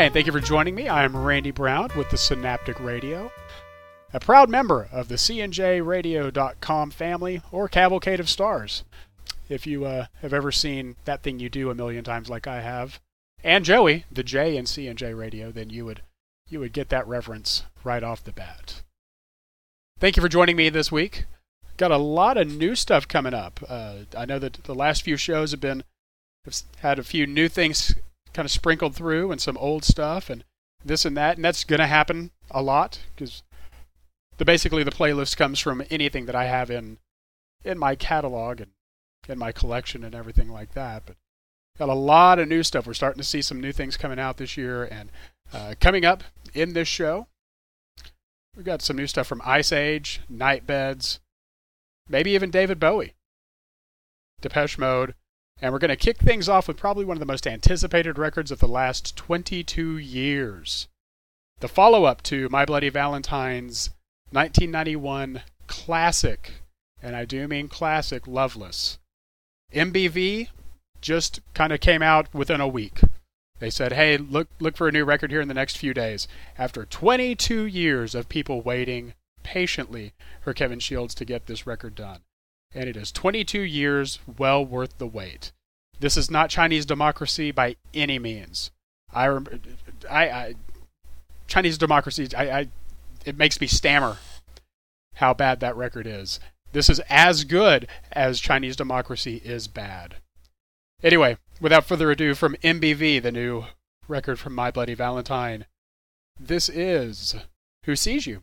Hi, and thank you for joining me. I am Randy Brown with the Synaptic Radio, a proud member of the CNJRadio.com family or Cavalcade of Stars. If you uh, have ever seen that thing you do a million times like I have, and Joey, the J in CNJ Radio, then you would you would get that reference right off the bat. Thank you for joining me this week. Got a lot of new stuff coming up. Uh, I know that the last few shows have been have had a few new things kind of sprinkled through and some old stuff and this and that, and that's going to happen a lot because the basically the playlist comes from anything that I have in in my catalog and in my collection and everything like that. But got a lot of new stuff. We're starting to see some new things coming out this year, and uh, coming up in this show, we've got some new stuff from Iceage, Nightbeds, maybe even David Bowie, Depeche Mode, and we're going to kick things off with probably one of the most anticipated records of the last 22 years. The follow up to My Bloody Valentine's 1991 classic, and I do mean classic, Loveless. MBV just kind of came out within a week. They said, "Hey, look look for a new record here in the next few days." After 22 years of people waiting patiently for Kevin Shields to get this record done and it is 22 years well worth the wait. This is not Chinese democracy by any means. I, I, I Chinese democracy, I, I, it makes me stammer how bad that record is. This is as good as Chinese democracy is bad. Anyway, without further ado, from MBV, the new record from My Bloody Valentine, this is Who Sees You?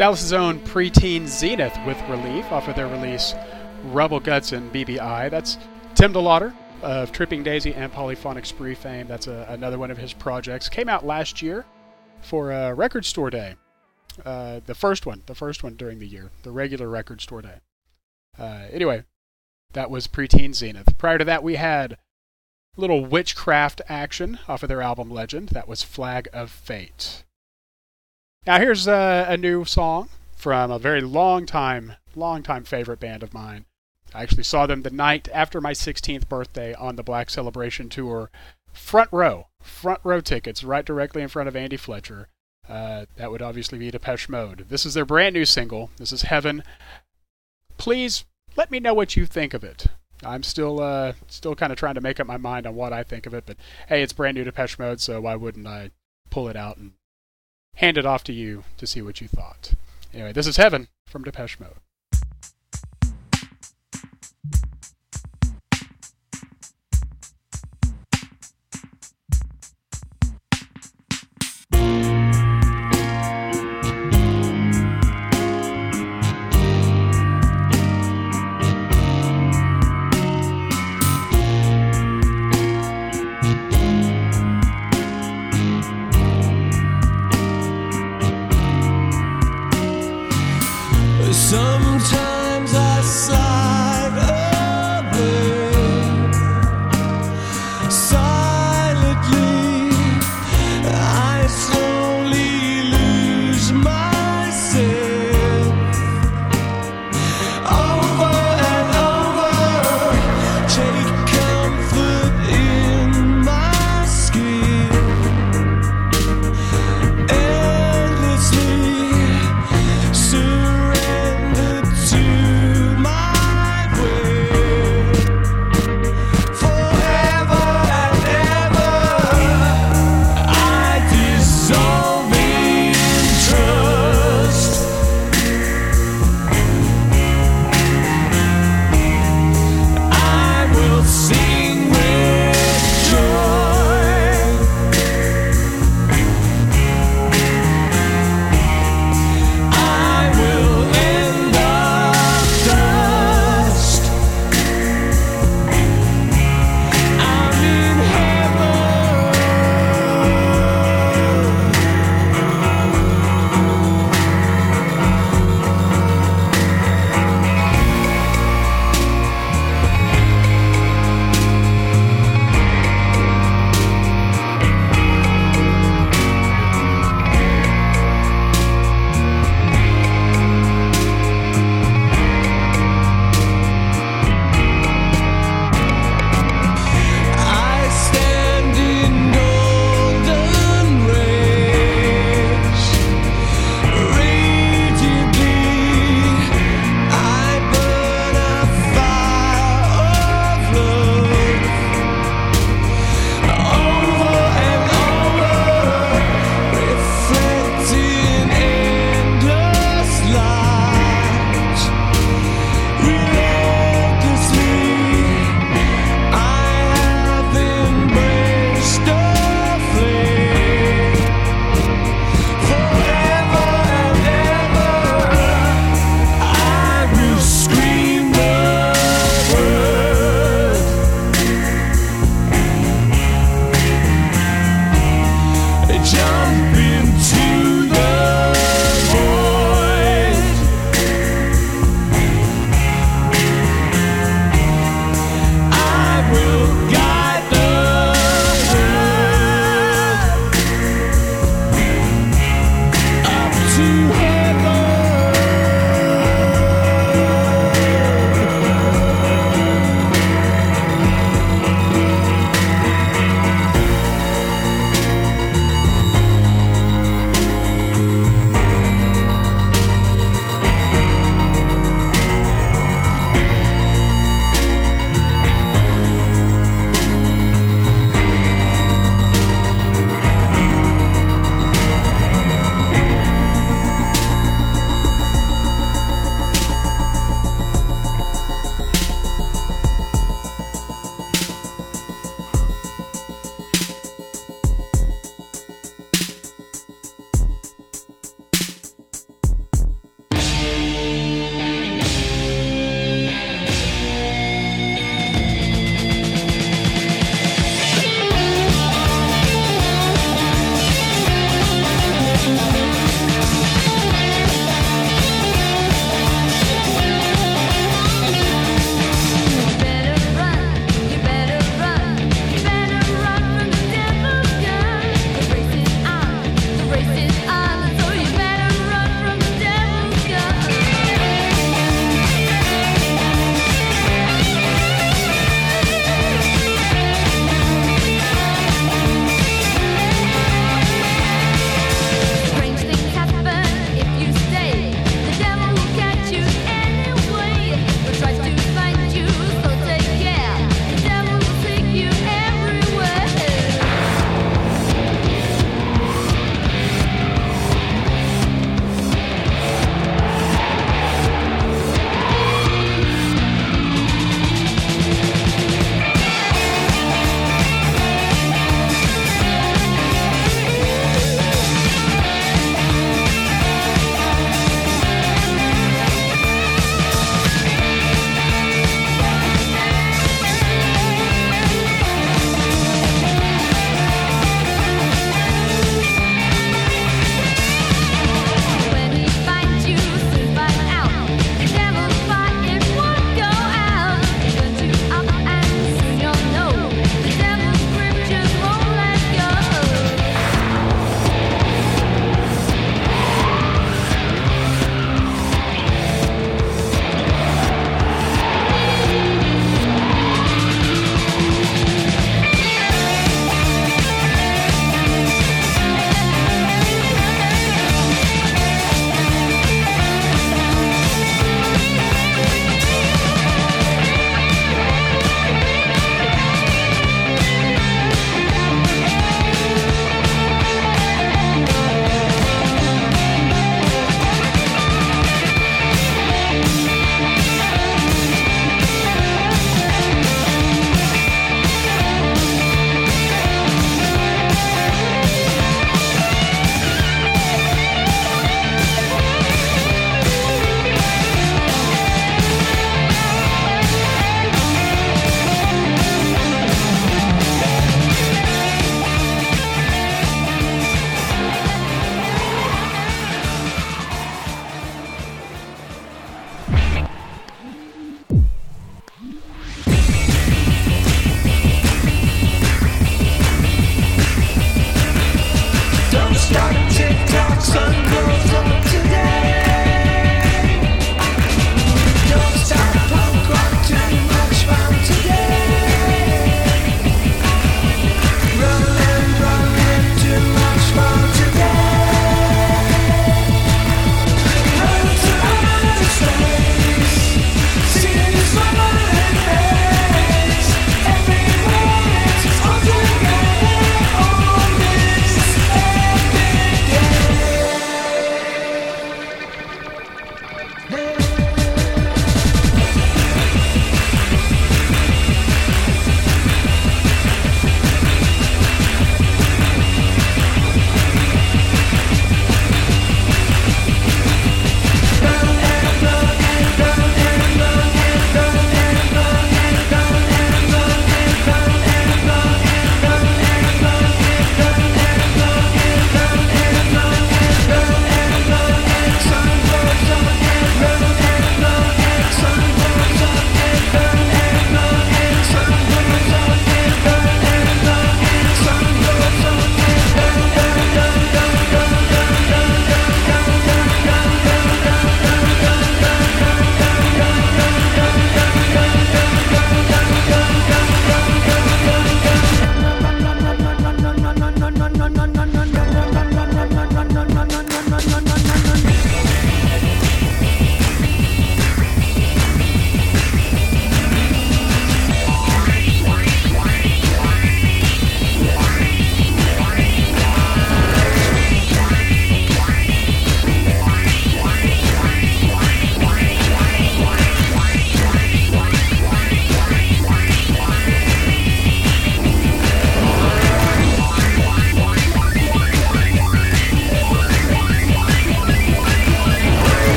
Dallas's own preteen Zenith with Relief off of their release Rubble Guts and BB Eyes. That's Tim DeLaughter of Tripping Daisy and Polyphonic Spree fame. That's a, another one of his projects. Came out last year for a Record Store Day. Uh, the first one, the first one during the year, the regular Record Store Day. Uh, anyway, that was Preteen Zenith. Prior to that, we had little witchcraft action off of their album Legend. That was Flag of Fate. Now here's a, a new song from a very long time, long time favorite band of mine. I actually saw them the night after my 16th birthday on the Black Celebration tour. Front row, front row tickets, right directly in front of Andy Fletcher. Uh, that would obviously be Depeche Mode. This is their brand new single. This is Heaven. Please let me know what you think of it. I'm still uh, still kind of trying to make up my mind on what I think of it, but hey, it's brand new Depeche Mode, so why wouldn't I pull it out and hand it off to you to see what you thought. Anyway, this is Heaven from Depeche Mode.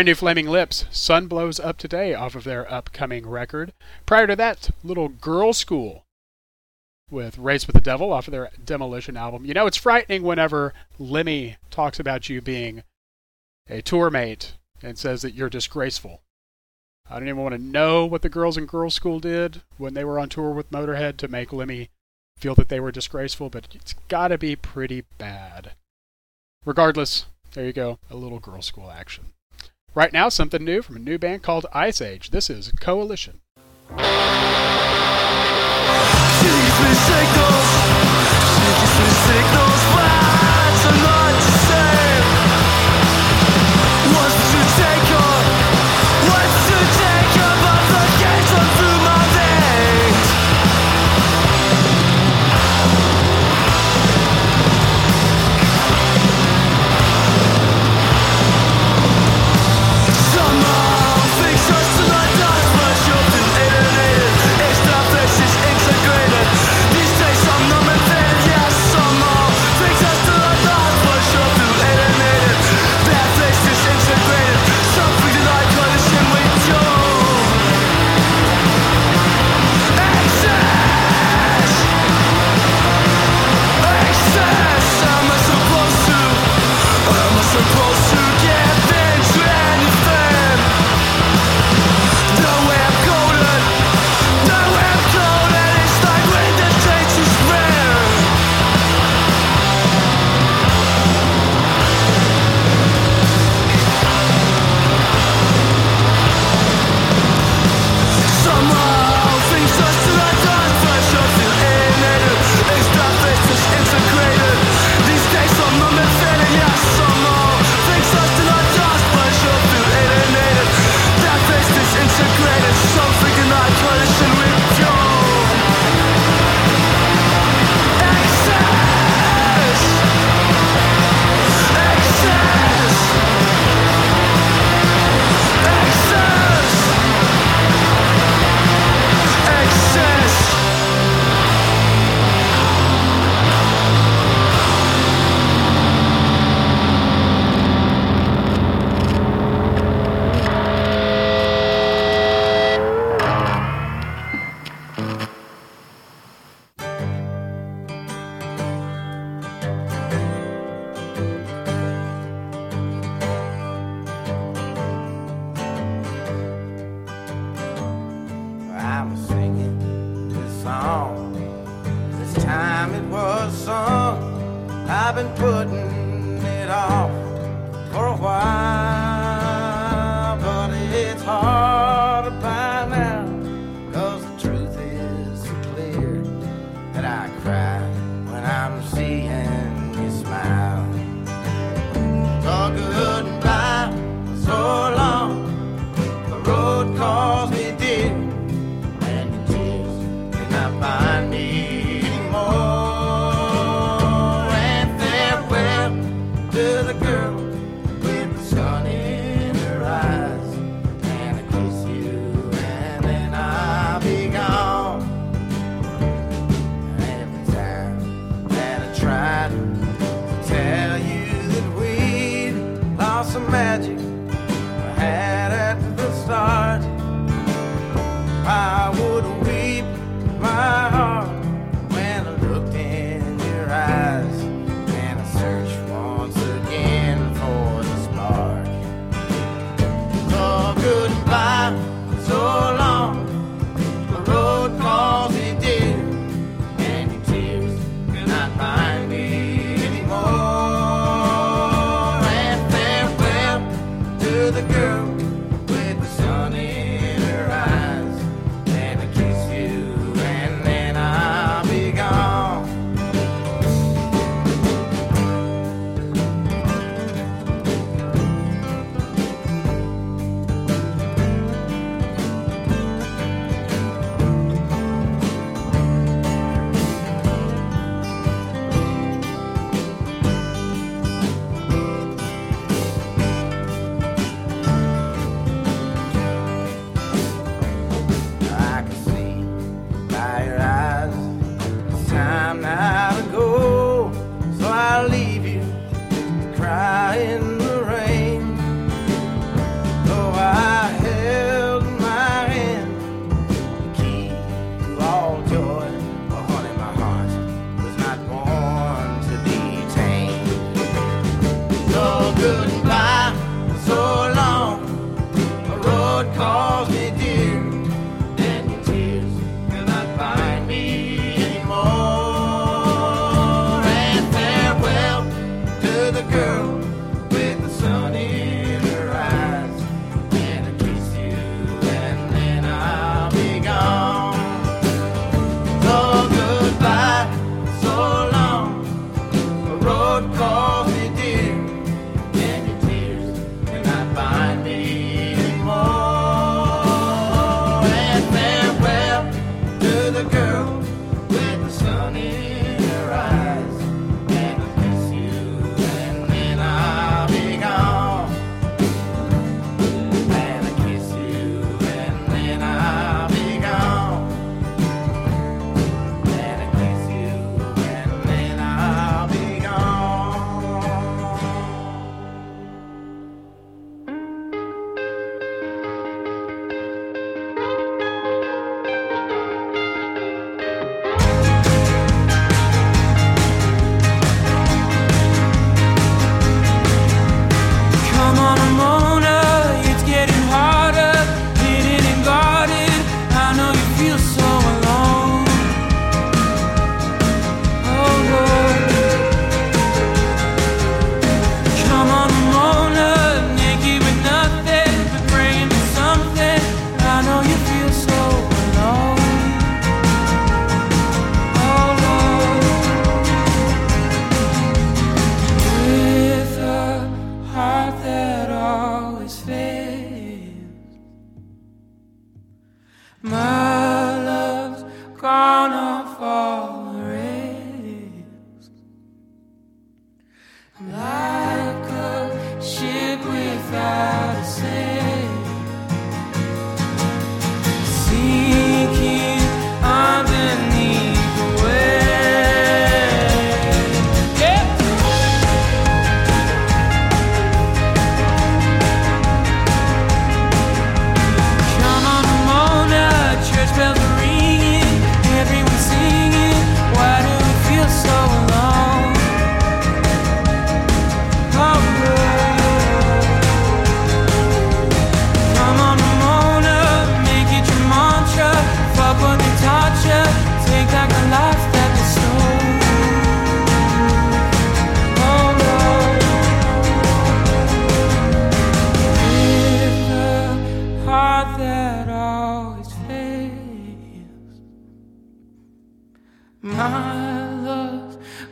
Brand new Flaming Lips, Sun Blows Up Today off of their upcoming record. Prior to that, Little Girlschool with Race with the Devil off of their Demolition album. You know, it's frightening whenever Lemmy talks about you being a tour mate and says that you're disgraceful. I don't even want to know what the girls in Girlschool did when they were on tour with Motorhead to make Lemmy feel that they were disgraceful, but it's got to be pretty bad. Regardless, there you go, a little Girlschool action. Right now, something new from a new band called Iceage. This is Coalition. signals, signals,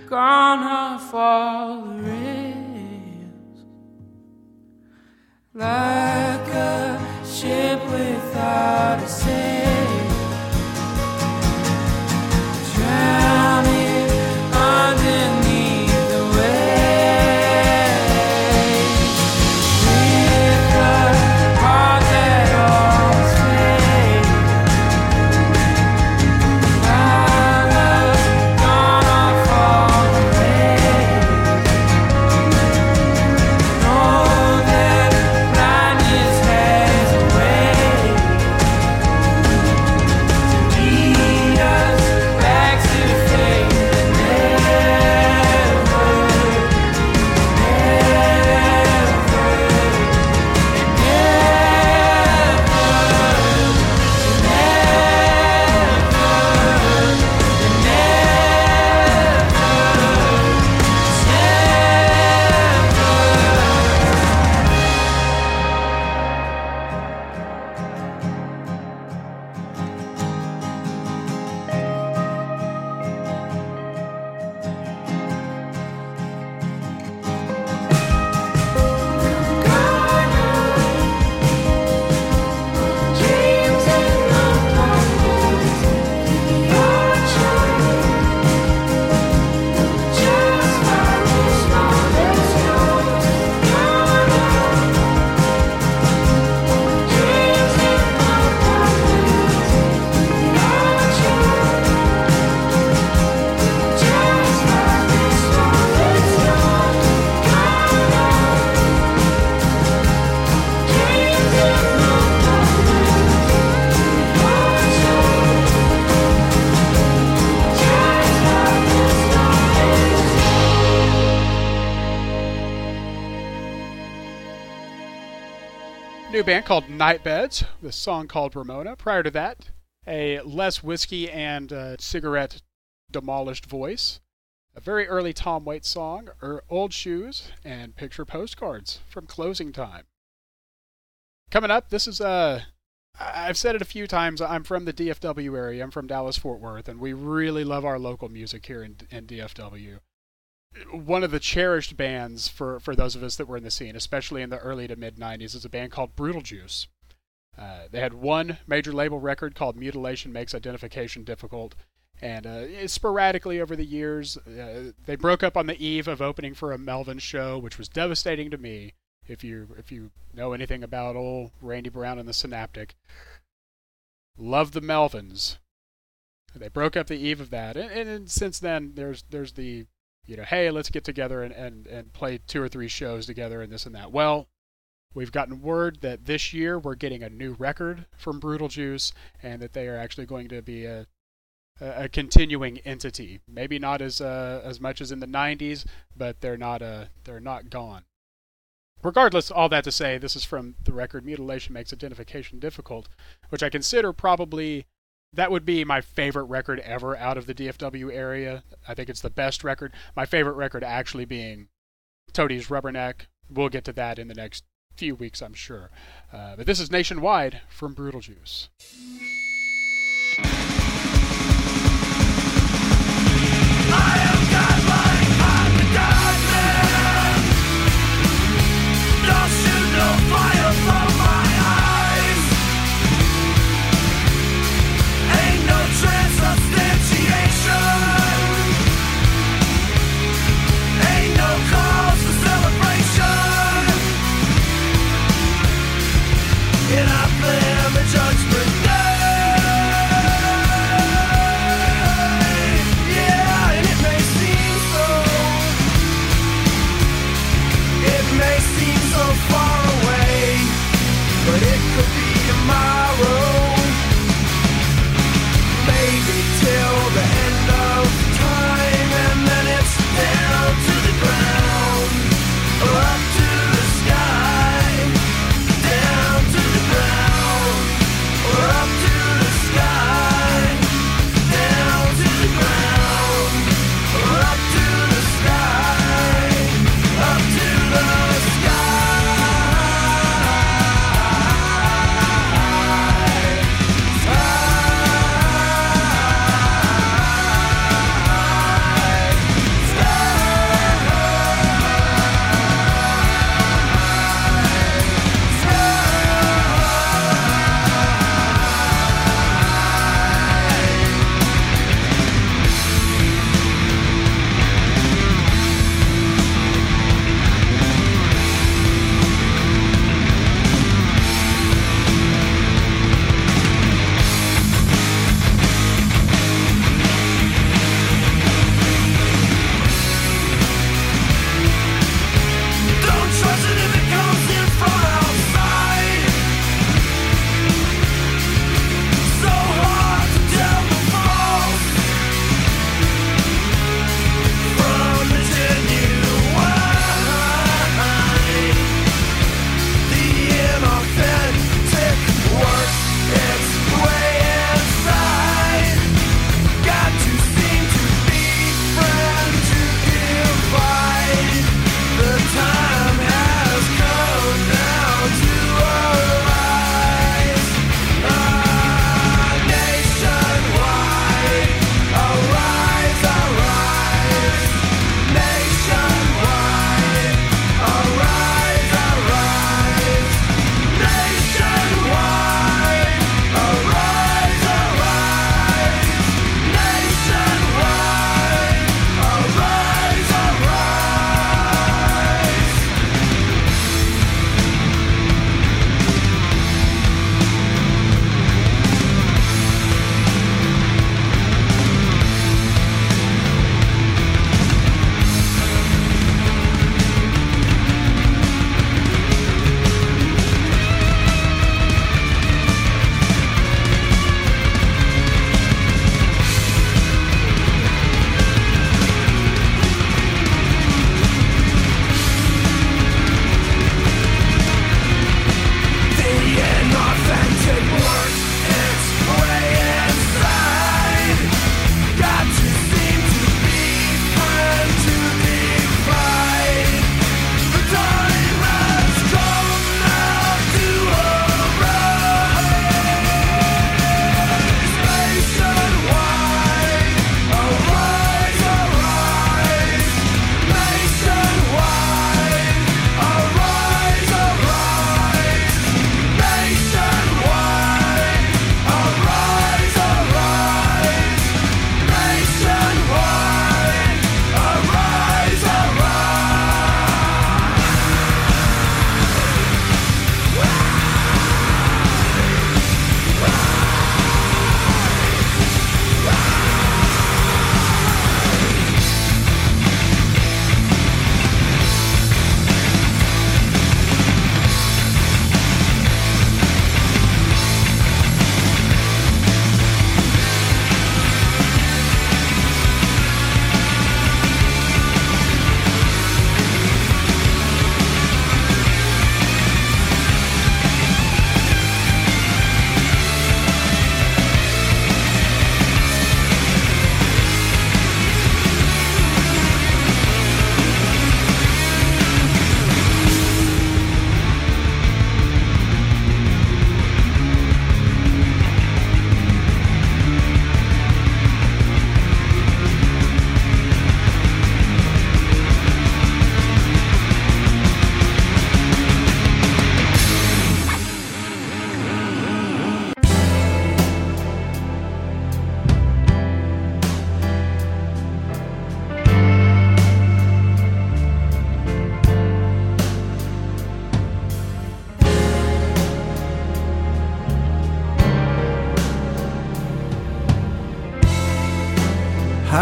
gonna fall rails like a ship without a sail. New band called Night Beds, the song called Ramona. Prior to that, a less whiskey and uh, cigarette demolished voice. A very early Tom Waits song, er, Old Shoes, and Picture Postcards from Closing Time. Coming up, this is a. Uh, I've said it a few times. I'm from the DFW area. I'm from Dallas Fort Worth, and we really love our local music here in, in DFW one of the cherished bands for, for those of us that were in the scene, especially in the early to mid 90s, is a band called Brutal Juice. Uh, they had one major label record called Mutilation Makes Identification Difficult, and uh, sporadically over the years, uh, they broke up on the eve of opening for a Melvin show, which was devastating to me. If you if you know anything about old Randy Brown and the Synaptic, love the Melvins. They broke up the eve of that, and, and since then, there's there's the you know, hey, let's get together and, and, and play two or three shows together and this and that. Well, we've gotten word that this year we're getting a new record from Brutal Juice and that they are actually going to be a, a continuing entity. Maybe not as uh, as much as in the 90s, but they're not uh, they're not gone. Regardless, all that to say, this is from the record Mutilation Makes Identification Difficult, which I consider probably that would be my favorite record ever out of the DFW area. I think it's the best record. My favorite record actually being Toadies' Rubberneck. We'll get to that in the next few weeks, I'm sure. Uh, but this is Nationwide from Brutal Juice.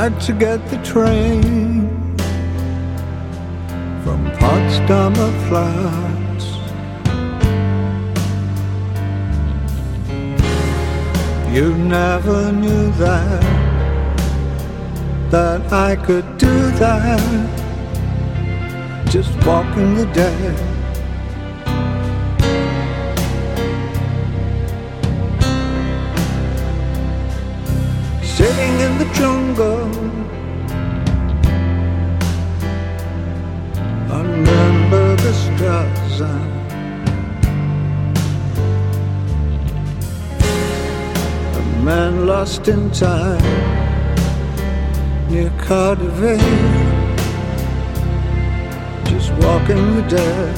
Had to get the train from Potsdamer Platz. You never knew that, that I could do that, just walking the dead. Man lost in time Near KaDeWe Just walking the dead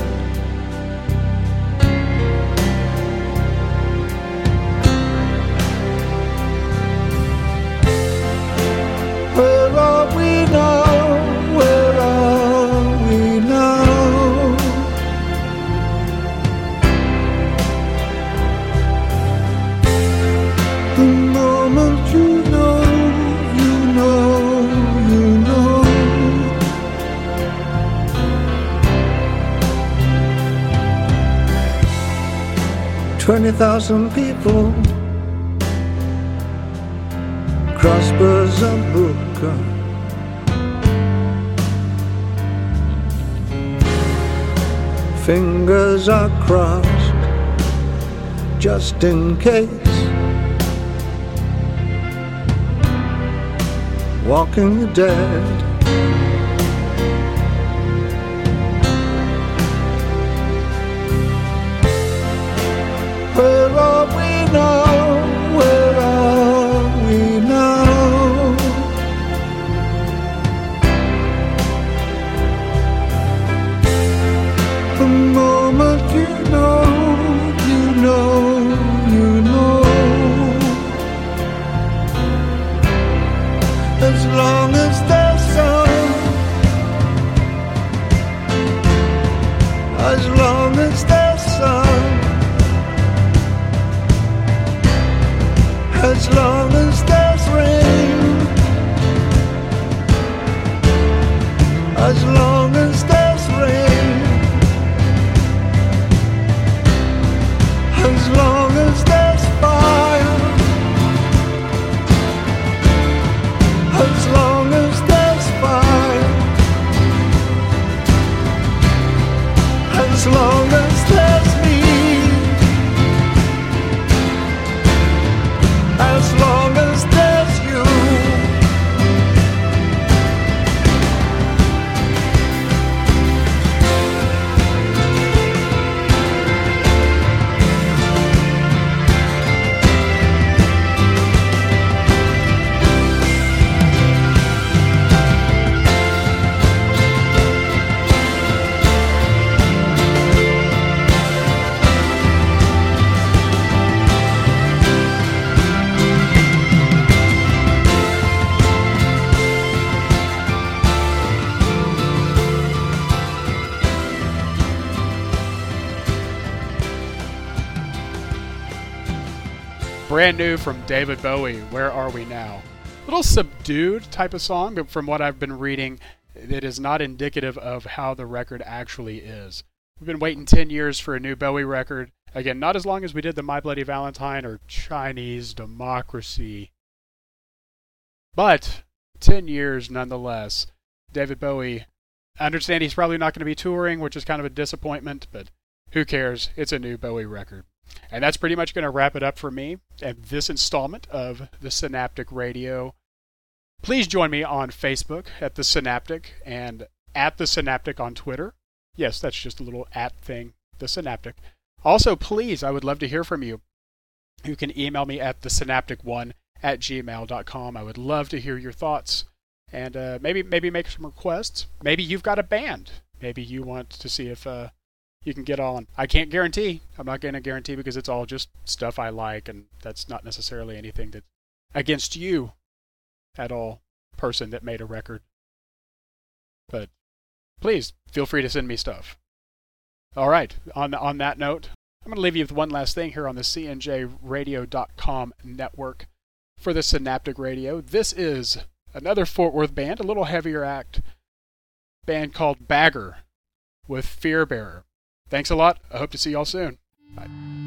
Where are we now? 20,000 people. Crossbars are broken. Fingers are crossed just in case. Walking the dead. Brand new from David Bowie, Where Are We Now? A little subdued type of song, but from what I've been reading, it is not indicative of how the record actually is. We've been waiting 10 years for a new Bowie record. Again, not as long as we did the My Bloody Valentine or Chinese Democracy. But 10 years nonetheless. David Bowie, I understand he's probably not going to be touring, which is kind of a disappointment, but who cares? It's a new Bowie record. And that's pretty much going to wrap it up for me and this installment of the Synaptic Radio. Please join me on Facebook at the Synaptic and at the Synaptic on Twitter. Yes, that's just a little at thing, the Synaptic. Also, please, I would love to hear from you. You can email me at the synaptic1 at gmail.com. I would love to hear your thoughts and uh, maybe maybe make some requests. Maybe you've got a band. Maybe you want to see if uh, you can get all on. I can't guarantee. I'm not going to guarantee because it's all just stuff I like, and that's not necessarily anything that against you at all, person that made a record. But please feel free to send me stuff. All right. On on that note, I'm going to leave you with one last thing here on the CNJRadio.com network for the Synaptic Radio. This is another Fort Worth band, a little heavier act, band called Bagger with Fear Bearer. Thanks a lot. I hope to see y'all soon. Bye.